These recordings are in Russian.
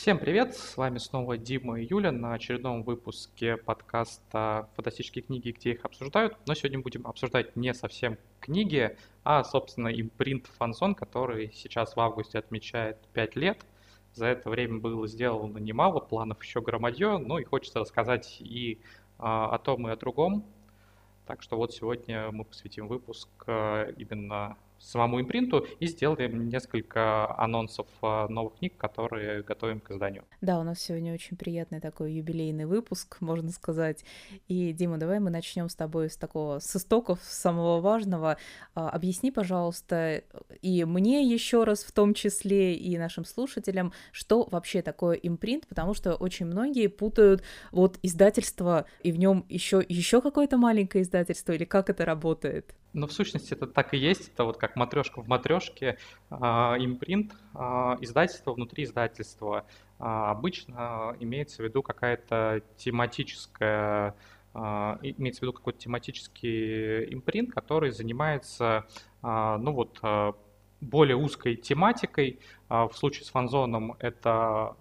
Всем привет, с вами снова Дима и Юля на очередном выпуске подкаста «Фантастические книги, где их обсуждают». Но сегодня будем обсуждать не совсем книги, а, собственно, импринт Фанзон, который сейчас в августе отмечает 5 лет. За это время было сделано немало, планов еще громадье, ну и хочется рассказать и а, о том, и о другом. Так что вот сегодня мы посвятим выпуск а, именно самому импринту и сделаем несколько анонсов а, новых книг, которые готовим к изданию. Да, у нас сегодня очень приятный такой юбилейный выпуск, можно сказать. И, Дима, давай мы начнем с тобой с такого, с истоков самого важного. А, объясни, пожалуйста, и мне еще раз в том числе, и нашим слушателям, что вообще такое импринт, потому что очень многие путают вот издательство, и в нем еще, еще какое-то маленькое издательство, или как это работает? Ну, в сущности, это так и есть. Это вот как матрешка в матрешке, а, импринт, а, издательство внутри издательства. А, обычно имеется в виду какая-то тематическая имеется в виду какой-то тематический импринт, который занимается, ну вот, более узкой тематикой. В случае с фанзоном это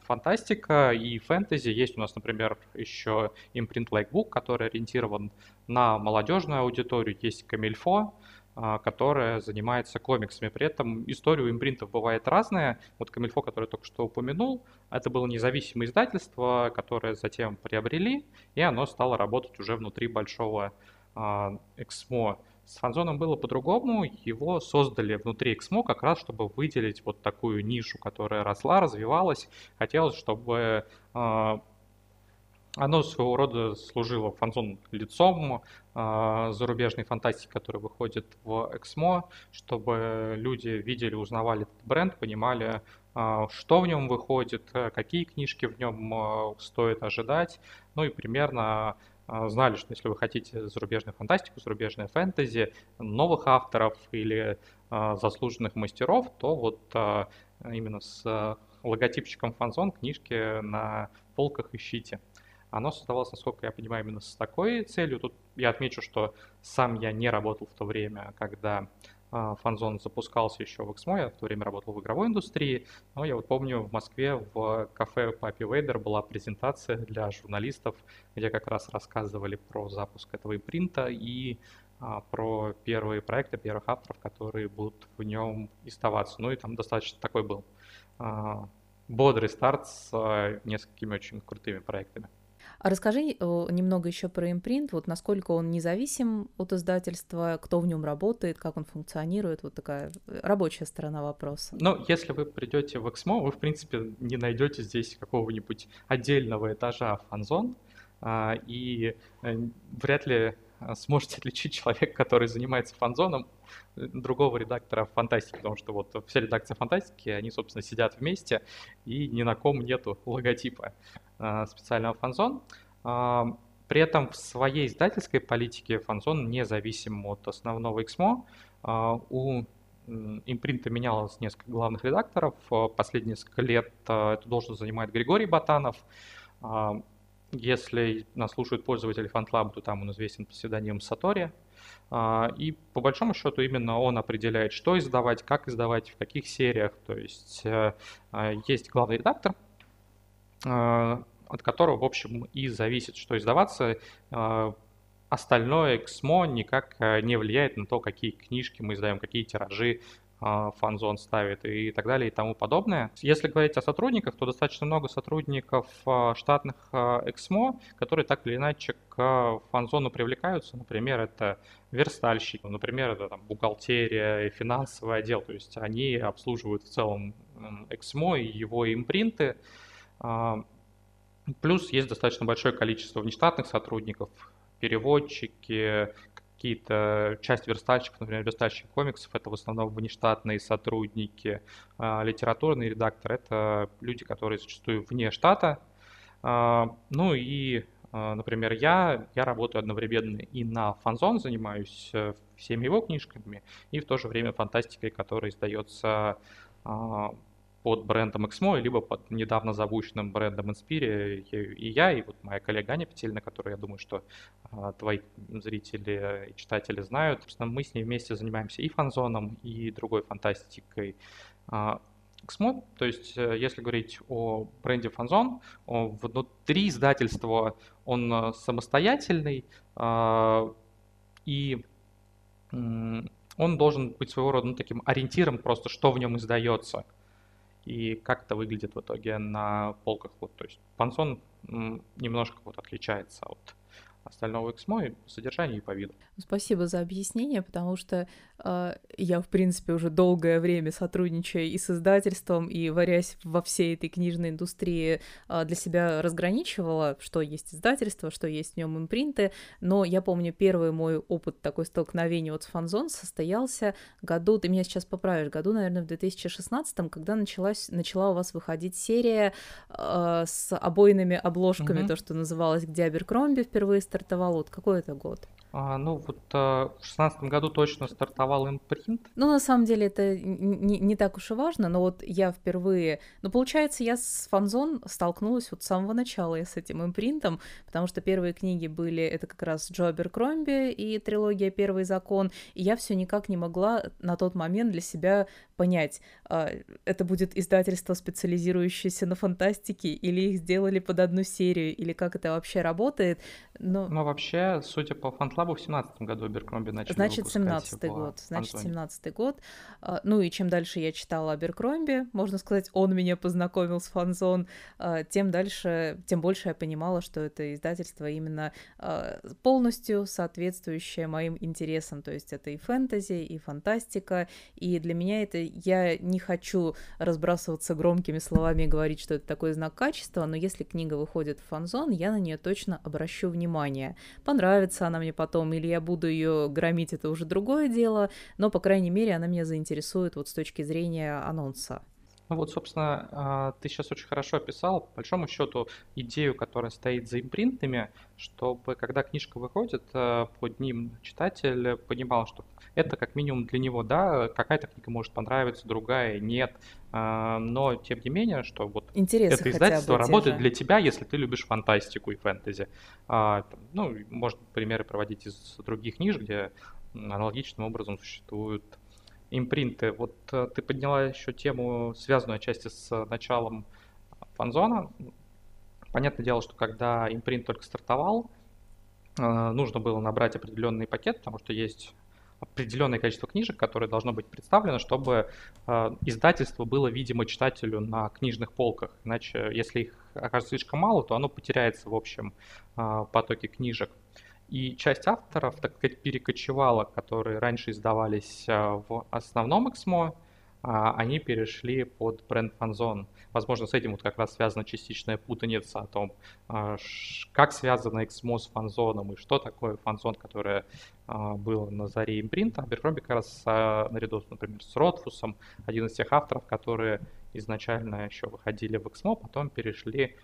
фантастика и фэнтези. Есть у нас, например, еще импринт Like который ориентирован на молодежную аудиторию. Есть Камильфо, а, которая занимается комиксами. При этом история у импринтов бывает разная. Вот Камильфо, который я только что упомянул, это было независимое издательство, которое затем приобрели, и оно стало работать уже внутри большого а, Эксмо. С фанзоном было по-другому, его создали внутри Эксмо как раз, чтобы выделить вот такую нишу, которая росла, развивалась. Хотелось, чтобы э, оно своего рода служило фанзон лицом э, зарубежной фантастики, которая выходит в Эксмо, чтобы люди видели, узнавали этот бренд, понимали, э, что в нем выходит, какие книжки в нем э, стоит ожидать, ну и примерно а, знали, что если вы хотите зарубежную фантастику, зарубежное фэнтези, новых авторов или а, заслуженных мастеров, то вот а, именно с логотипчиком фанзон книжки на полках ищите. Оно создавалось, насколько я понимаю, именно с такой целью. Тут я отмечу, что сам я не работал в то время, когда а, фанзон запускался еще в Эксмо, я в то время работал в игровой индустрии, но я вот помню, в Москве в кафе Папи Вейдер была презентация для журналистов, где как раз рассказывали про запуск этого импринта и а, про первые проекты, первых авторов, которые будут в нем издаваться. Ну и там достаточно такой был а, бодрый старт с а, несколькими очень крутыми проектами. А расскажи немного еще про импринт, вот насколько он независим от издательства, кто в нем работает, как он функционирует, вот такая э, рабочая сторона вопроса. Ну, если вы придете в Эксмо, вы, в принципе, не найдете здесь какого-нибудь отдельного этажа фанзон, а, и э, вряд ли сможете отличить человека, который занимается фанзоном, э, другого редактора фантастики, потому что вот все редакции фантастики, они, собственно, сидят вместе, и ни на ком нету логотипа специального фанзон. А, при этом в своей издательской политике фанзон независим от основного XMO. У импринта менялось несколько главных редакторов. Последние несколько лет эту должность занимает Григорий Батанов. Если нас слушают пользователи FantLab, то там он известен по псевдонимом Сатори. А, и по большому счету именно он определяет, что издавать, как издавать, в каких сериях. То есть э, а, есть главный редактор, а, от которого, в общем, и зависит, что издаваться. Остальное XMO никак э, не влияет на то, какие книжки мы издаем, какие тиражи фанзон ставит и так далее и тому подобное. Если говорить о сотрудниках, то достаточно много сотрудников штатных Эксмо, которые так или иначе к фанзону привлекаются. Например, это верстальщики, например, это там, бухгалтерия, финансовый отдел. То есть они обслуживают в целом Эксмо и его импринты. А, плюс есть достаточно большое количество внештатных сотрудников, переводчики, какие-то часть верстальщиков, например, верстальщик комиксов, это в основном внештатные сотрудники, а, литературный редактор, это люди, которые зачастую вне штата. А, ну и, например, я, я работаю одновременно и на фанзон, занимаюсь э, всеми его книжками, и в то же время фантастикой, которая издается под брендом Exmo, либо под недавно запущенным брендом Inspire. И я, и вот моя коллега Аня Петельна, которую, я думаю, что а, твои зрители и читатели знают. Собственно, мы с ней вместе занимаемся и фанзоном, и другой фантастикой. А, XMO, то есть если говорить о бренде Фанзон, внутри издательства он самостоятельный, и он должен быть своего рода ну, таким ориентиром просто, что в нем издается и как это выглядит в итоге на полках. Вот, то есть Пансон немножко вот отличается от остального XMO и по содержанию и по виду. Спасибо за объяснение, потому что э, я, в принципе, уже долгое время сотрудничаю и с издательством, и варясь во всей этой книжной индустрии, э, для себя разграничивала, что есть издательство, что есть в нем импринты, но я помню, первый мой опыт такой столкновения вот с фанзон состоялся году, ты меня сейчас поправишь, году, наверное, в 2016, когда началась, начала у вас выходить серия э, с обойными обложками, mm-hmm. то, что называлось, где Аберкромби впервые стартовал, вот какой это год? А, ну, вот а, в шестнадцатом году точно стартовал импринт. Ну, на самом деле, это не, не так уж и важно, но вот я впервые... Ну, получается, я с фанзон столкнулась вот с самого начала с этим импринтом, потому что первые книги были... Это как раз Джо Аберкромби и трилогия «Первый закон», и я все никак не могла на тот момент для себя понять, а, это будет издательство, специализирующееся на фантастике, или их сделали под одну серию, или как это вообще работает. Но, Но вообще, судя по фантлабу, в семнадцатом году Аберкромби начали Значит, семнадцатый год. Значит, семнадцатый год. А, ну и чем дальше я читала Аберкромби, можно сказать, он меня познакомил с фанзон, а, тем дальше, тем больше я понимала, что это издательство именно полностью соответствующее моим интересам. То есть это и фэнтези, и фантастика, и для меня это я не хочу разбрасываться громкими словами и говорить, что это такой знак качества, но если книга выходит в фанзон, я на нее точно обращу внимание. Понравится она мне потом, или я буду ее громить, это уже другое дело, но, по крайней мере, она меня заинтересует вот с точки зрения анонса. Ну вот, собственно, а, ты сейчас очень хорошо описал, по большому счету, идею, которая стоит за импринтами, чтобы, когда книжка выходит, э, под ним читатель понимал, что это как минимум для него, да, какая-то книга может понравиться, другая нет, а, но тем не менее, что вот Интересы это издательство работает для тебя, если ты любишь фантастику и фэнтези. А, ну, можно примеры проводить из других книж, где аналогичным образом существуют импринты. Вот э, ты подняла еще тему, связанную отчасти с началом фанзона. Понятное дело, что когда импринт только стартовал, э, нужно было набрать определенный пакет, потому что есть определенное количество книжек, которые должно быть представлено, чтобы э, издательство было видимо читателю на книжных полках. Иначе, если их окажется слишком мало, то оно потеряется в общем потоке книжек. И часть авторов, так сказать, перекочевала, которые раньше издавались а, в основном XMO, а, они перешли под бренд Fanzone. Возможно, с этим вот как раз связана частичная путаница о том, а, как связано XMO с фанзоном и что такое фанзон, которое было на заре импринта. Аберкромби как раз наряду, например, с Ротфусом, один из тех авторов, которые изначально еще выходили в XMO, потом перешли,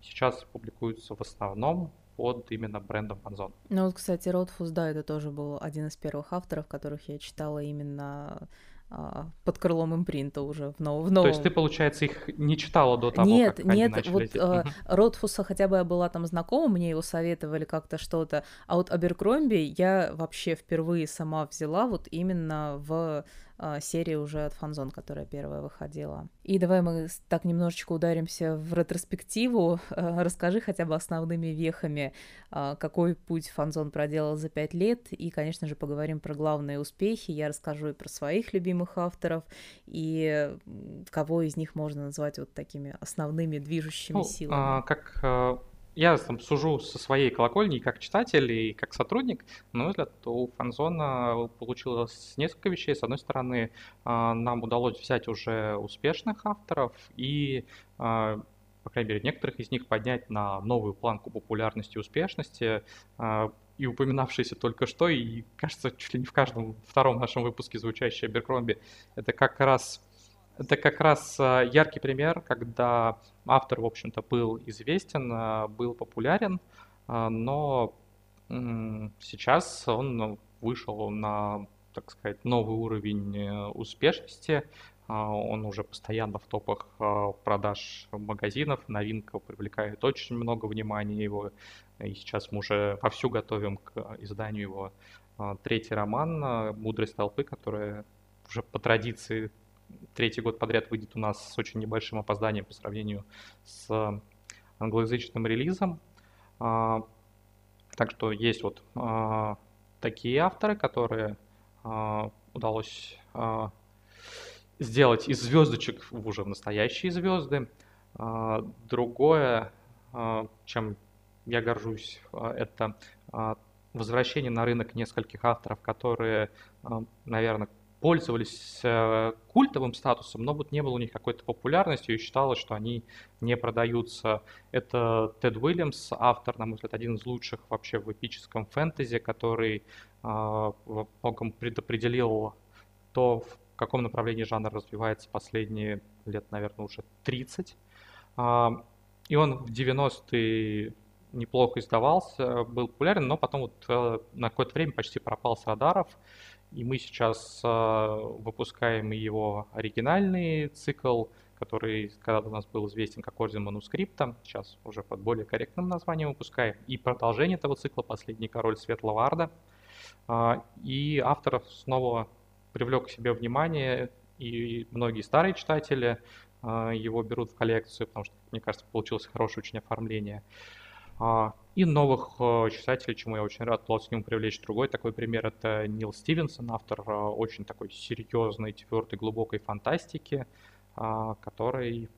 сейчас публикуются в основном под именно брендом Fanzone. Ну вот, кстати, Ротфус, да, это тоже был один из первых авторов, которых я читала именно а, под крылом импринта уже в, нов, в новом. То есть ты, получается, их не читала до того, нет, как нет, они вот uh, Ротфуса хотя бы я была там знакома, мне его советовали как-то что-то, а вот Аберкромби я вообще впервые сама взяла вот именно в а, серии уже от Фанзон, которая первая выходила. И давай мы так немножечко ударимся в ретроспективу. А, расскажи хотя бы основными вехами, а, какой путь Фанзон проделал за пять лет, и, конечно же, поговорим про главные успехи. Я расскажу и про своих любимых авторов, и кого из них можно назвать вот такими основными движущими ну, силами. А, как я там сужу со своей колокольни как читатель и как сотрудник, на мой взгляд, у Фанзона получилось несколько вещей. С одной стороны, а, нам удалось взять уже успешных авторов и а, по крайней мере, некоторых из них поднять на новую планку популярности и успешности. А, и упоминавшийся только что, и кажется, чуть ли не в каждом втором нашем выпуске звучащий Аберкромби, это как раз это как раз э, яркий пример, когда автор, в общем-то, был известен, э, был популярен, э, но сейчас он вышел на, так сказать, новый уровень успешности. Он уже постоянно в топах продаж магазинов, новинка привлекает очень много внимания его. И сейчас мы уже вовсю готовим к изданию его третий роман «Мудрость толпы», который уже по традиции третий год подряд выйдет у нас с очень небольшим опозданием по сравнению с англоязычным релизом. А, так что есть вот а, такие авторы, которые а, удалось сделать из звездочек уже настоящие звезды. Другое, чем я горжусь, это возвращение на рынок нескольких авторов, которые, наверное, пользовались э, культовым статусом, но вот не было у них какой-то популярности, и считалось, что они не продаются. Это Тед Уильямс, автор, на мой взгляд, один из лучших вообще в эпическом фэнтези, который э, во многом предопределил то, в каком направлении жанр развивается последние лет, наверное, уже 30. Э, и он в 90-е неплохо издавался, был популярен, но потом вот э, на какое-то время почти пропал с радаров. И мы сейчас э, выпускаем его оригинальный цикл, который когда-то у нас был известен как Орден Манускрипта, сейчас уже под более корректным названием выпускаем, и продолжение этого цикла «Последний король Светлого Арда». Э, и автор снова привлек к себе внимание, и многие старые читатели э, его берут в коллекцию, потому что, мне кажется, получилось хорошее очень оформление. А, и новых э, читателей, чему я очень рад, удалось к нему привлечь. Другой такой пример — это Нил Стивенсон, автор э, очень такой серьезной, твердой, глубокой фантастики, а, который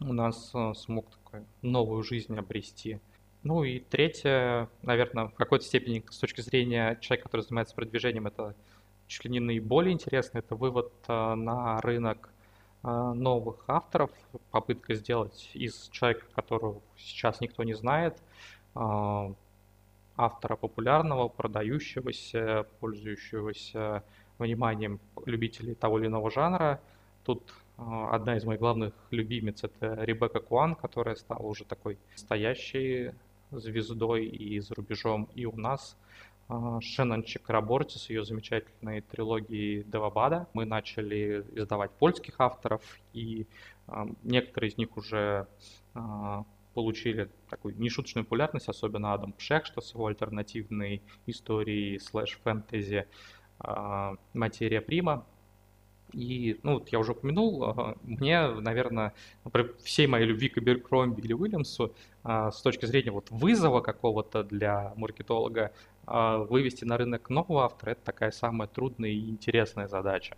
у нас э, смог такую новую жизнь обрести. Ну и третье, наверное, в какой-то степени с точки зрения человека, который занимается продвижением, это чуть ли не наиболее интересно, это вывод на рынок новых авторов, попытка сделать из человека, которого сейчас никто не знает, а, автора популярного, продающегося, пользующегося вниманием любителей того или иного жанра. Тут а, одна из моих главных любимец это Ребекка Куан, которая стала уже такой настоящей звездой и за рубежом, и у нас. А, Шеннон Чакраборти с ее замечательной трилогией Девабада. Мы начали издавать польских авторов, и а, некоторые из них уже а, получили такую нешуточную популярность, особенно Адам Пшехшта с его альтернативной историей слэш-фэнтези «Материя Прима». И, ну, вот я уже упомянул, мне, наверное, при всей моей любви к Аберкромби или Уильямсу, с точки зрения вот вызова какого-то для маркетолога, вывести на рынок нового автора – это такая самая трудная и интересная задача.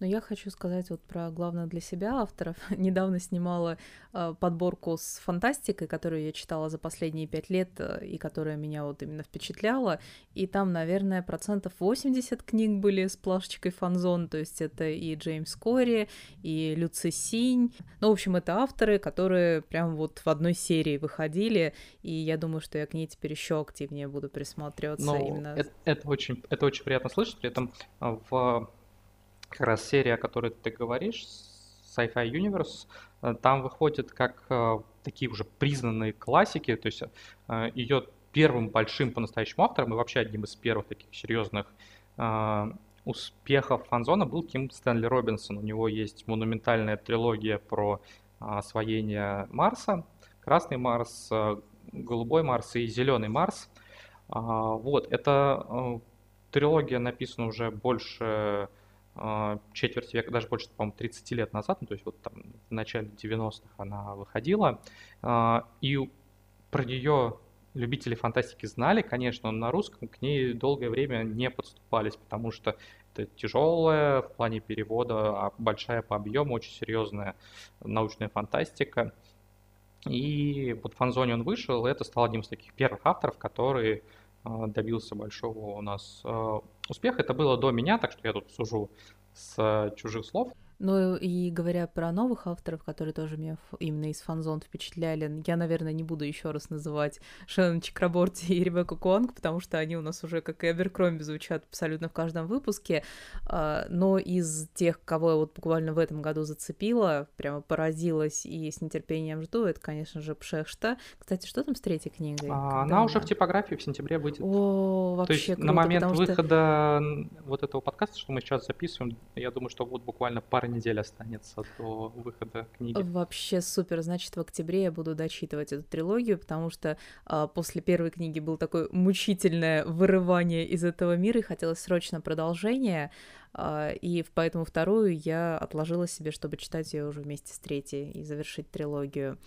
Но я хочу сказать вот про главное для себя авторов. Недавно снимала э, подборку с фантастикой, которую я читала за последние пять лет э, и которая меня вот именно впечатляла. И там, наверное, процентов 80 книг были с плашечкой фанзон, то есть это и Джеймс Кори, и Люци Синь. Ну, в общем, это авторы, которые прям вот в одной серии выходили, и я думаю, что я к ней теперь еще активнее буду присматриваться ну, именно. Это, это очень, это очень приятно слышать. При этом э, в как раз серия, о которой ты говоришь, Sci-Fi Universe, э, там выходят как э, такие уже признанные классики, то есть э, ее первым большим по-настоящему автором и вообще одним из первых таких серьезных успехов фанзона был Ким Стэнли Робинсон. У него есть монументальная трилогия про освоение Марса, Красный Марс, Голубой Марс и Зеленый Марс. Вот, эта трилогия написана уже больше четверть века, даже больше, по-моему, 30 лет назад, ну, то есть вот там в начале 90-х она выходила, а, и про нее любители фантастики знали, конечно, но на русском к ней долгое время не подступались, потому что это тяжелая в плане перевода, а большая по объему, очень серьезная научная фантастика. И вот в фанзоне он вышел, и это стал одним из таких первых авторов, который а, добился большого у нас успеха. Это было до меня, так что я тут сужу с чужих слов. Ну и говоря про новых авторов, которые тоже меня именно из фанзон впечатляли, я, наверное, не буду еще раз называть Шеннон Чакраборти и Ребекку Куанг, потому что они у нас уже, как и Аберкромби, звучат абсолютно в каждом выпуске. А, но из тех, кого я вот буквально в этом году зацепила, прямо поразилась и с нетерпением жду, это, конечно же, Пшехшта. Кстати, что там с третьей книгой? А, она уже в типографии в сентябре выйдет. О, вообще То есть круто, на момент выхода что... вот этого подкаста, что мы сейчас записываем, я думаю, что вот буквально пару недель останется до выхода книги. Вообще супер. Значит, в октябре я буду дочитывать эту трилогию, потому что а, после первой книги был такое мучительное вырывание из этого мира, и хотелось срочно продолжение. А, и поэтому вторую я отложила себе, чтобы читать ее уже вместе с третьей и завершить трилогию.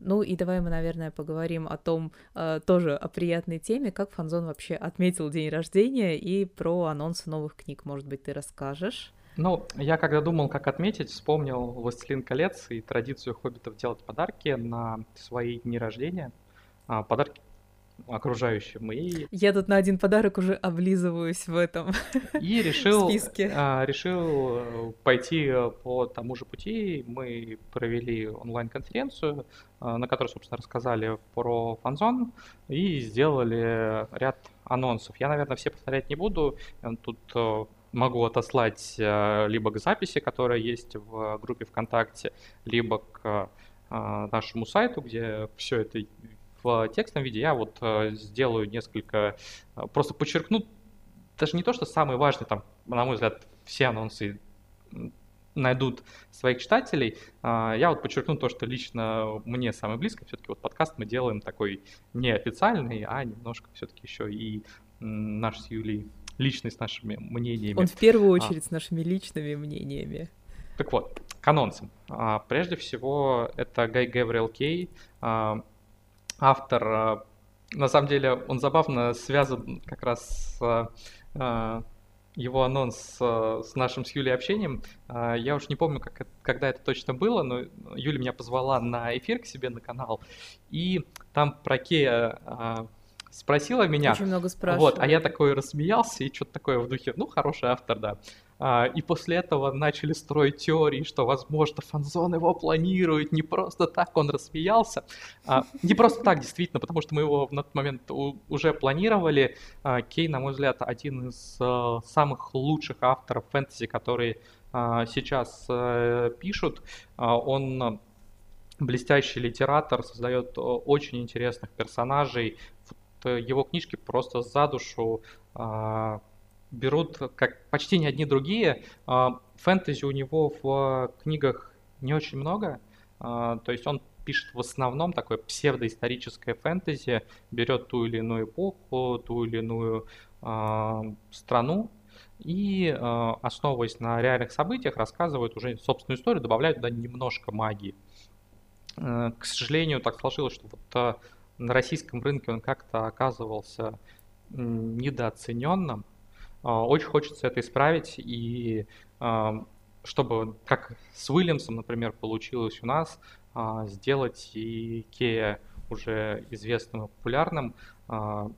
Ну и давай мы, наверное, поговорим о том, э, тоже о приятной теме, как Фанзон вообще отметил день рождения и про анонсы новых книг, может быть, ты расскажешь? Ну, я когда думал, как отметить, вспомнил «Властелин колец» и традицию хоббитов делать подарки на свои дни рождения. А, подарки окружающим. И... Я тут на один подарок уже облизываюсь в этом и решил, списке. А, решил э, пойти по тому же пути. Мы провели онлайн-конференцию, э, на которой, собственно, рассказали про фанзон и сделали ряд анонсов. Я, наверное, все повторять не буду. Тут э, могу отослать либо к записи, которая есть в группе ВКонтакте, либо к нашему сайту, где все это в текстовом виде, я вот э, сделаю несколько, э, просто подчеркну, даже не то, что самые важные, там, на мой взгляд, все анонсы найдут своих читателей. Я вот подчеркну то, что лично мне самое близко. Все-таки вот подкаст мы делаем такой неофициальный, а немножко все-таки еще и наш с Юлей личный с нашими мнениями. Он в первую а. очередь а. с нашими личными мнениями. Так вот, к анонсам. А, прежде всего, это Гай Гавриэл Кей, автор, э, на самом деле, он забавно связан как раз с э, его анонс с нашим с Юлей общением. Я уж не помню, как, когда это точно было, но Юля меня позвала на эфир к себе на канал, и там про Кея спросила меня. Очень много спрашивали. Вот, а я такой рассмеялся и что-то такое в духе, ну, хороший автор, да. А, и после этого начали строить теории, что, возможно, фанзон его планирует, не просто так он рассмеялся. А, не просто так, действительно, потому что мы его в тот момент уже планировали. А, Кей, на мой взгляд, один из самых лучших авторов фэнтези, которые сейчас э, пишут. Он блестящий литератор, создает очень интересных персонажей. Его книжки просто за душу берут, как почти не одни другие. А, фэнтези у него в книгах не очень много, а, то есть он пишет в основном такое псевдоисторическое фэнтези, берет ту или иную эпоху, ту или иную а, страну, и, основываясь на реальных событиях, рассказывает уже собственную историю, добавляет туда немножко магии. К сожалению, так сложилось, что вот на российском рынке он как-то оказывался недооцененным, а, очень хочется это исправить, и а, чтобы, как с Уильямсом, например, получилось у нас, а, сделать и Кея уже известным и популярным.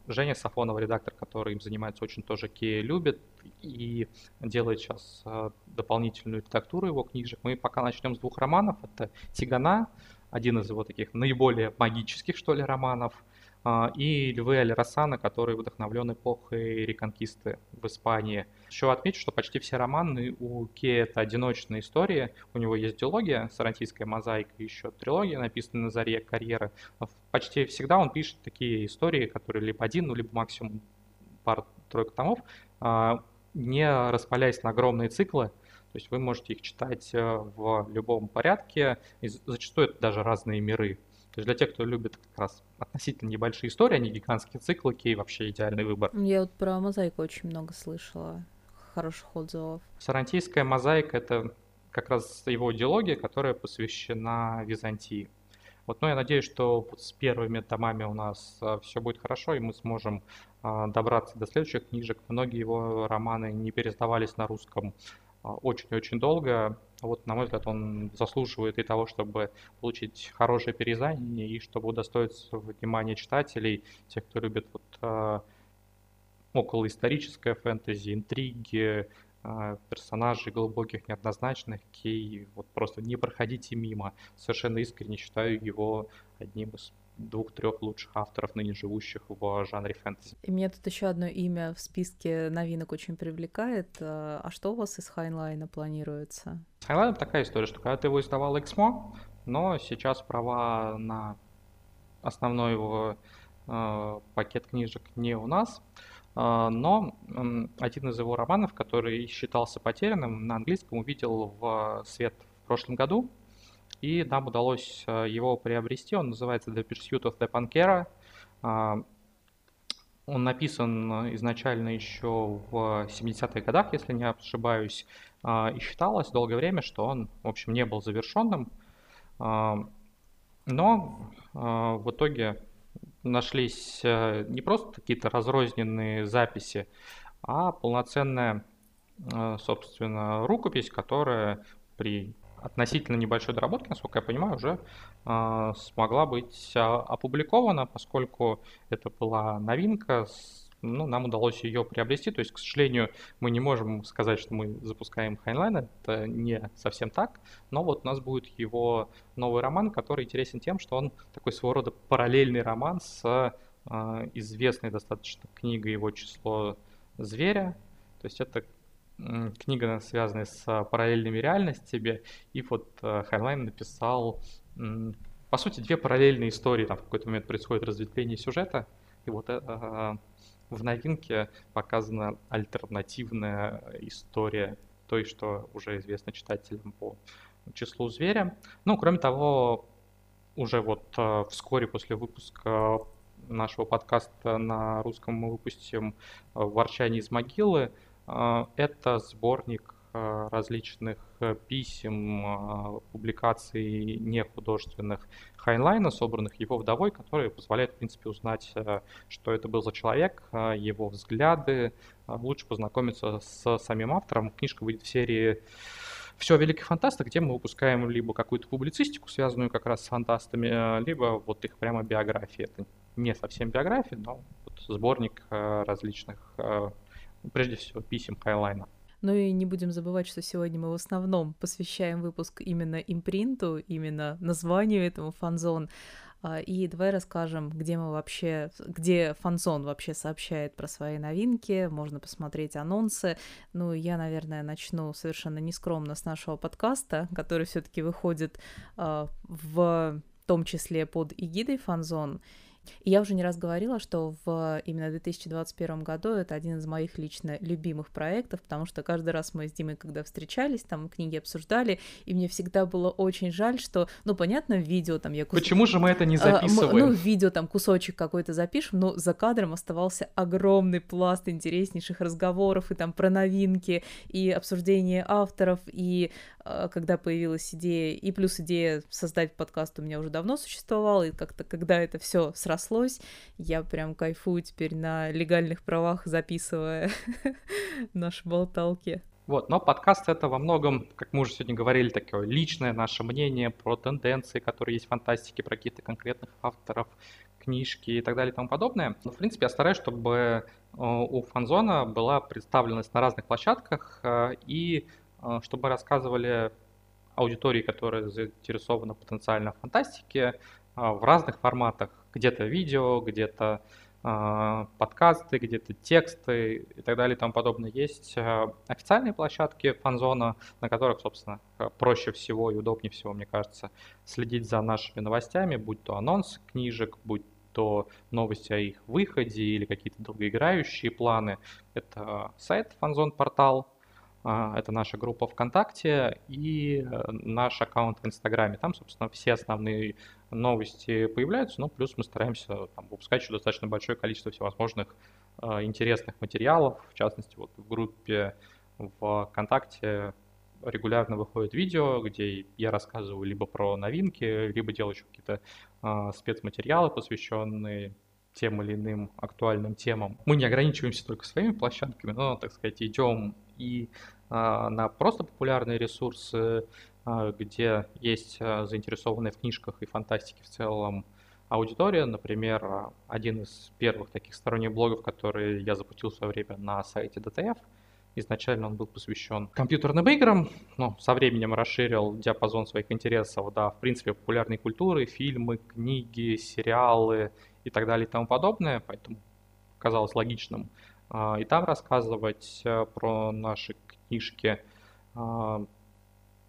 Женя Сафонова, редактор, который им занимается, очень тоже Кея любит и делает сейчас дополнительную редактуру его книжек. Мы пока начнем с двух романов. Это «Тигана», один из его таких наиболее магических, что ли, романов – а, и Львы Аль-Рассана, который вдохновлен эпохой реконкисты в Испании. Еще отмечу, что почти все романы у Ке это одиночные истории. У него есть диалогия, сарантийская мозаика, еще трилогия, написанная на заре карьеры. Почти всегда он пишет такие истории, которые либо один, ну, либо максимум пару-тройку томов, а, не распаляясь на огромные циклы, то есть вы можете их читать э, в любом порядке, и зачастую это даже разные миры. То есть для тех, кто любит как раз относительно небольшие истории, а не гигантские циклы, кей вообще идеальный выбор. Я вот про мозаику очень много слышала, хороших отзывов. Сарантийская мозаика — это как раз его идеология, которая посвящена Византии. Вот, но я надеюсь, что с первыми томами у нас а, все будет хорошо, и мы сможем а, добраться до следующих книжек. Многие его романы не пересдавались на русском очень-очень долго. Вот, на мой взгляд, он заслуживает и того, чтобы получить хорошее переиздание и чтобы удостоиться внимания читателей, тех, кто любит вот, э, околоисторическое фэнтези, интриги, э, персонажей глубоких, неоднозначных, кей, вот просто не проходите мимо. Совершенно искренне считаю его одним из двух-трех лучших авторов, ныне живущих в жанре фэнтези. И мне тут еще одно имя в списке новинок очень привлекает. А, а что у вас из Хайнлайна планируется? С Хайнлайном такая история, что когда ты его издавал Эксмо, но сейчас права на основной его э, пакет книжек не у нас. но один из его романов, который считался потерянным, на английском увидел в свет в прошлом году, и нам удалось его приобрести. Он называется The Pursuit of the Pankera. Он написан изначально еще в 70-х годах, если не ошибаюсь, и считалось долгое время, что он, в общем, не был завершенным. Но в итоге нашлись э, не просто какие-то разрозненные записи, а полноценная, э, собственно, рукопись, которая при относительно небольшой доработке, насколько я понимаю, уже э, смогла быть опубликована, поскольку это была новинка ну, нам удалось ее приобрести. То есть, к сожалению, мы не можем сказать, что мы запускаем Хайнлайна, это не совсем так. Но вот у нас будет его новый роман, который интересен тем, что он такой своего рода параллельный роман с э, известной достаточно книгой его число зверя. То есть это книга, связанная с параллельными реальностями. И вот э, Хайнлайн написал, по сути, две параллельные истории. Там в какой-то момент происходит разветвление сюжета. И вот э, в новинке показана альтернативная история той, что уже известно читателям по числу зверя. Ну, кроме того, уже вот э, вскоре после выпуска нашего подкаста на русском мы выпустим э, «Ворчание из могилы». Э, это сборник Э, различных э, писем, э, публикаций нехудожественных Хайнлайна, собранных его вдовой, которые позволяют, в принципе, узнать, что это был за человек, его взгляды, лучше познакомиться с самим автором. Книжка выйдет в серии все великих фантастах, где мы выпускаем либо какую-то публицистику, связанную как раз с фантастами, либо вот их прямо биографии. Это не совсем биография, но вот сборник различных, прежде всего, писем Хайнлайна. Ну и не будем забывать, что сегодня мы в основном посвящаем выпуск именно импринту, именно названию этому Fanzon. А, и давай расскажем, где мы вообще, где Fanzon вообще сообщает про свои новинки, можно посмотреть анонсы. Ну, я, наверное, начну совершенно нескромно с нашего подкаста, который все-таки выходит а, в том числе под эгидой фанзон. И я уже не раз говорила, что в именно 2021 году это один из моих лично любимых проектов, потому что каждый раз мы с Димой, когда встречались, там книги обсуждали, и мне всегда было очень жаль, что, ну, понятно, видео там я... Кус... Почему же мы это не а, записываем? А, ну, видео там кусочек какой-то запишем, но за кадром оставался огромный пласт интереснейших разговоров и там про новинки, и обсуждение авторов, и а, когда появилась идея, и плюс идея создать подкаст у меня уже давно существовала, и как-то когда это все срослось, я прям кайфую теперь на легальных правах, записывая наши болталки. Вот, но подкаст это во многом, как мы уже сегодня говорили, такое личное наше мнение про тенденции, которые есть в фантастике, про каких-то конкретных авторов, книжки и так далее и тому подобное. Но, в принципе, я стараюсь, чтобы э, у фанзона была представленность на разных площадках, э, и а, чтобы рассказывали аудитории, которая заинтересована потенциально в фантастике, в разных форматах. Где-то видео, где-то а, подкасты, где-то тексты и так далее и тому подобное. Есть официальные площадки фанзона, на которых, собственно, проще всего и удобнее всего, мне кажется, следить за нашими новостями, будь то анонс книжек, будь то новости о их выходе или какие-то долгоиграющие планы. Это сайт Фанзон Портал, а, это наша группа ВКонтакте и э, наш аккаунт в Инстаграме. Там, собственно, все основные новости появляются, но плюс мы стараемся там, выпускать еще достаточно большое количество всевозможных э, интересных материалов. В частности, вот в группе ВКонтакте регулярно выходит видео, где я рассказываю либо про новинки, либо делаю еще какие-то э, спецматериалы, посвященные тем или иным актуальным темам. Мы не ограничиваемся только своими площадками, но, так сказать, идем и а, на просто популярные ресурсы, а, где есть а, заинтересованная в книжках и фантастике в целом аудитория. Например, один из первых таких сторонних блогов, который я запустил в свое время на сайте DTF, Изначально он был посвящен компьютерным играм, но со временем расширил диапазон своих интересов, да, в принципе, популярной культуры, фильмы, книги, сериалы и так далее и тому подобное, поэтому казалось логичным и там рассказывать э, про наши книжки. А,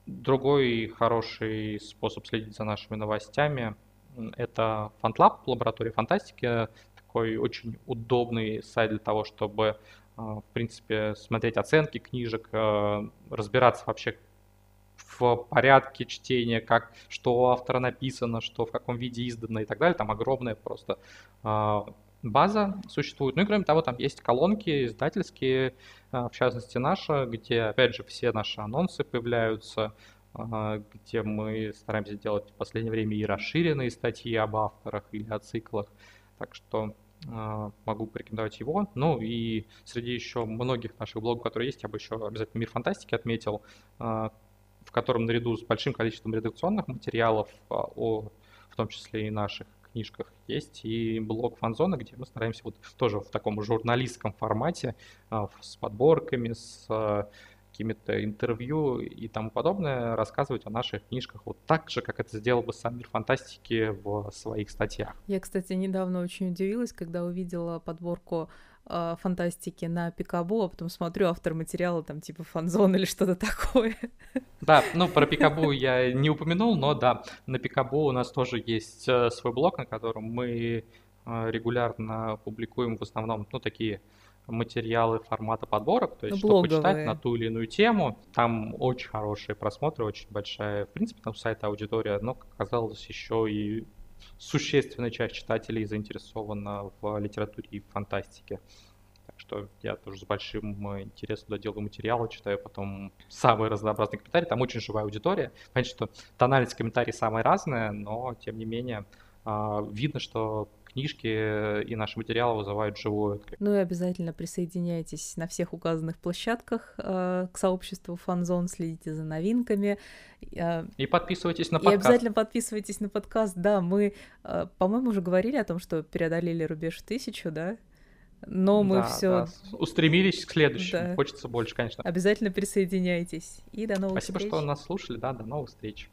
другой хороший способ следить за нашими новостями – это FantLab, лаборатория фантастики, такой очень удобный сайт для того, чтобы, в принципе, смотреть оценки книжек, разбираться вообще в порядке чтения, как, что у автора написано, что в каком виде издано и так далее. Там огромная просто база существует. Ну и кроме того, там есть колонки издательские, в частности наша, где, опять же, все наши анонсы появляются, где мы стараемся делать в последнее время и расширенные статьи об авторах или о циклах. Так что могу порекомендовать его. Ну и среди еще многих наших блогов, которые есть, я бы еще обязательно «Мир фантастики» отметил, в котором наряду с большим количеством редакционных материалов, о, в том числе и наших книжках, есть и блог фанзона, где мы стараемся вот тоже в таком журналистском формате с подборками, с какими-то интервью и тому подобное, рассказывать о наших книжках вот так же, как это сделал бы сам мир фантастики в своих статьях. Я, кстати, недавно очень удивилась, когда увидела подборку э, фантастики на Пикабу, а потом смотрю автор материала там типа фанзон или что-то такое. Да, ну про Пикабу я не упомянул, но да, на Пикабу у нас тоже есть э, свой блог, на котором мы э, регулярно публикуем в основном, ну, такие материалы формата подборок, то есть Блоговые. чтобы почитать на ту или иную тему. Там очень хорошие просмотры, очень большая, в принципе, там сайта аудитория, но, оказалось, еще и существенная часть читателей заинтересована в литературе и фантастике. Так что я тоже с большим интересом туда делаю материалы, читаю потом самые разнообразные комментарии. Там очень живая аудитория. Понятно, что тональность комментариев самая разная, но тем не менее а, видно, что книжки и наши материалы вызывают живую. Ну и обязательно присоединяйтесь на всех указанных площадках э, к сообществу Фанзон, следите за новинками. Э, и подписывайтесь на подкаст. И обязательно подписывайтесь на подкаст. Да, мы, э, по-моему, уже говорили о том, что преодолели рубеж тысячу, да? Но мы да, все да. устремились к следующему. Да. Хочется больше, конечно. Обязательно присоединяйтесь. И до новых Спасибо, встреч. что нас слушали. Да, до новых встреч.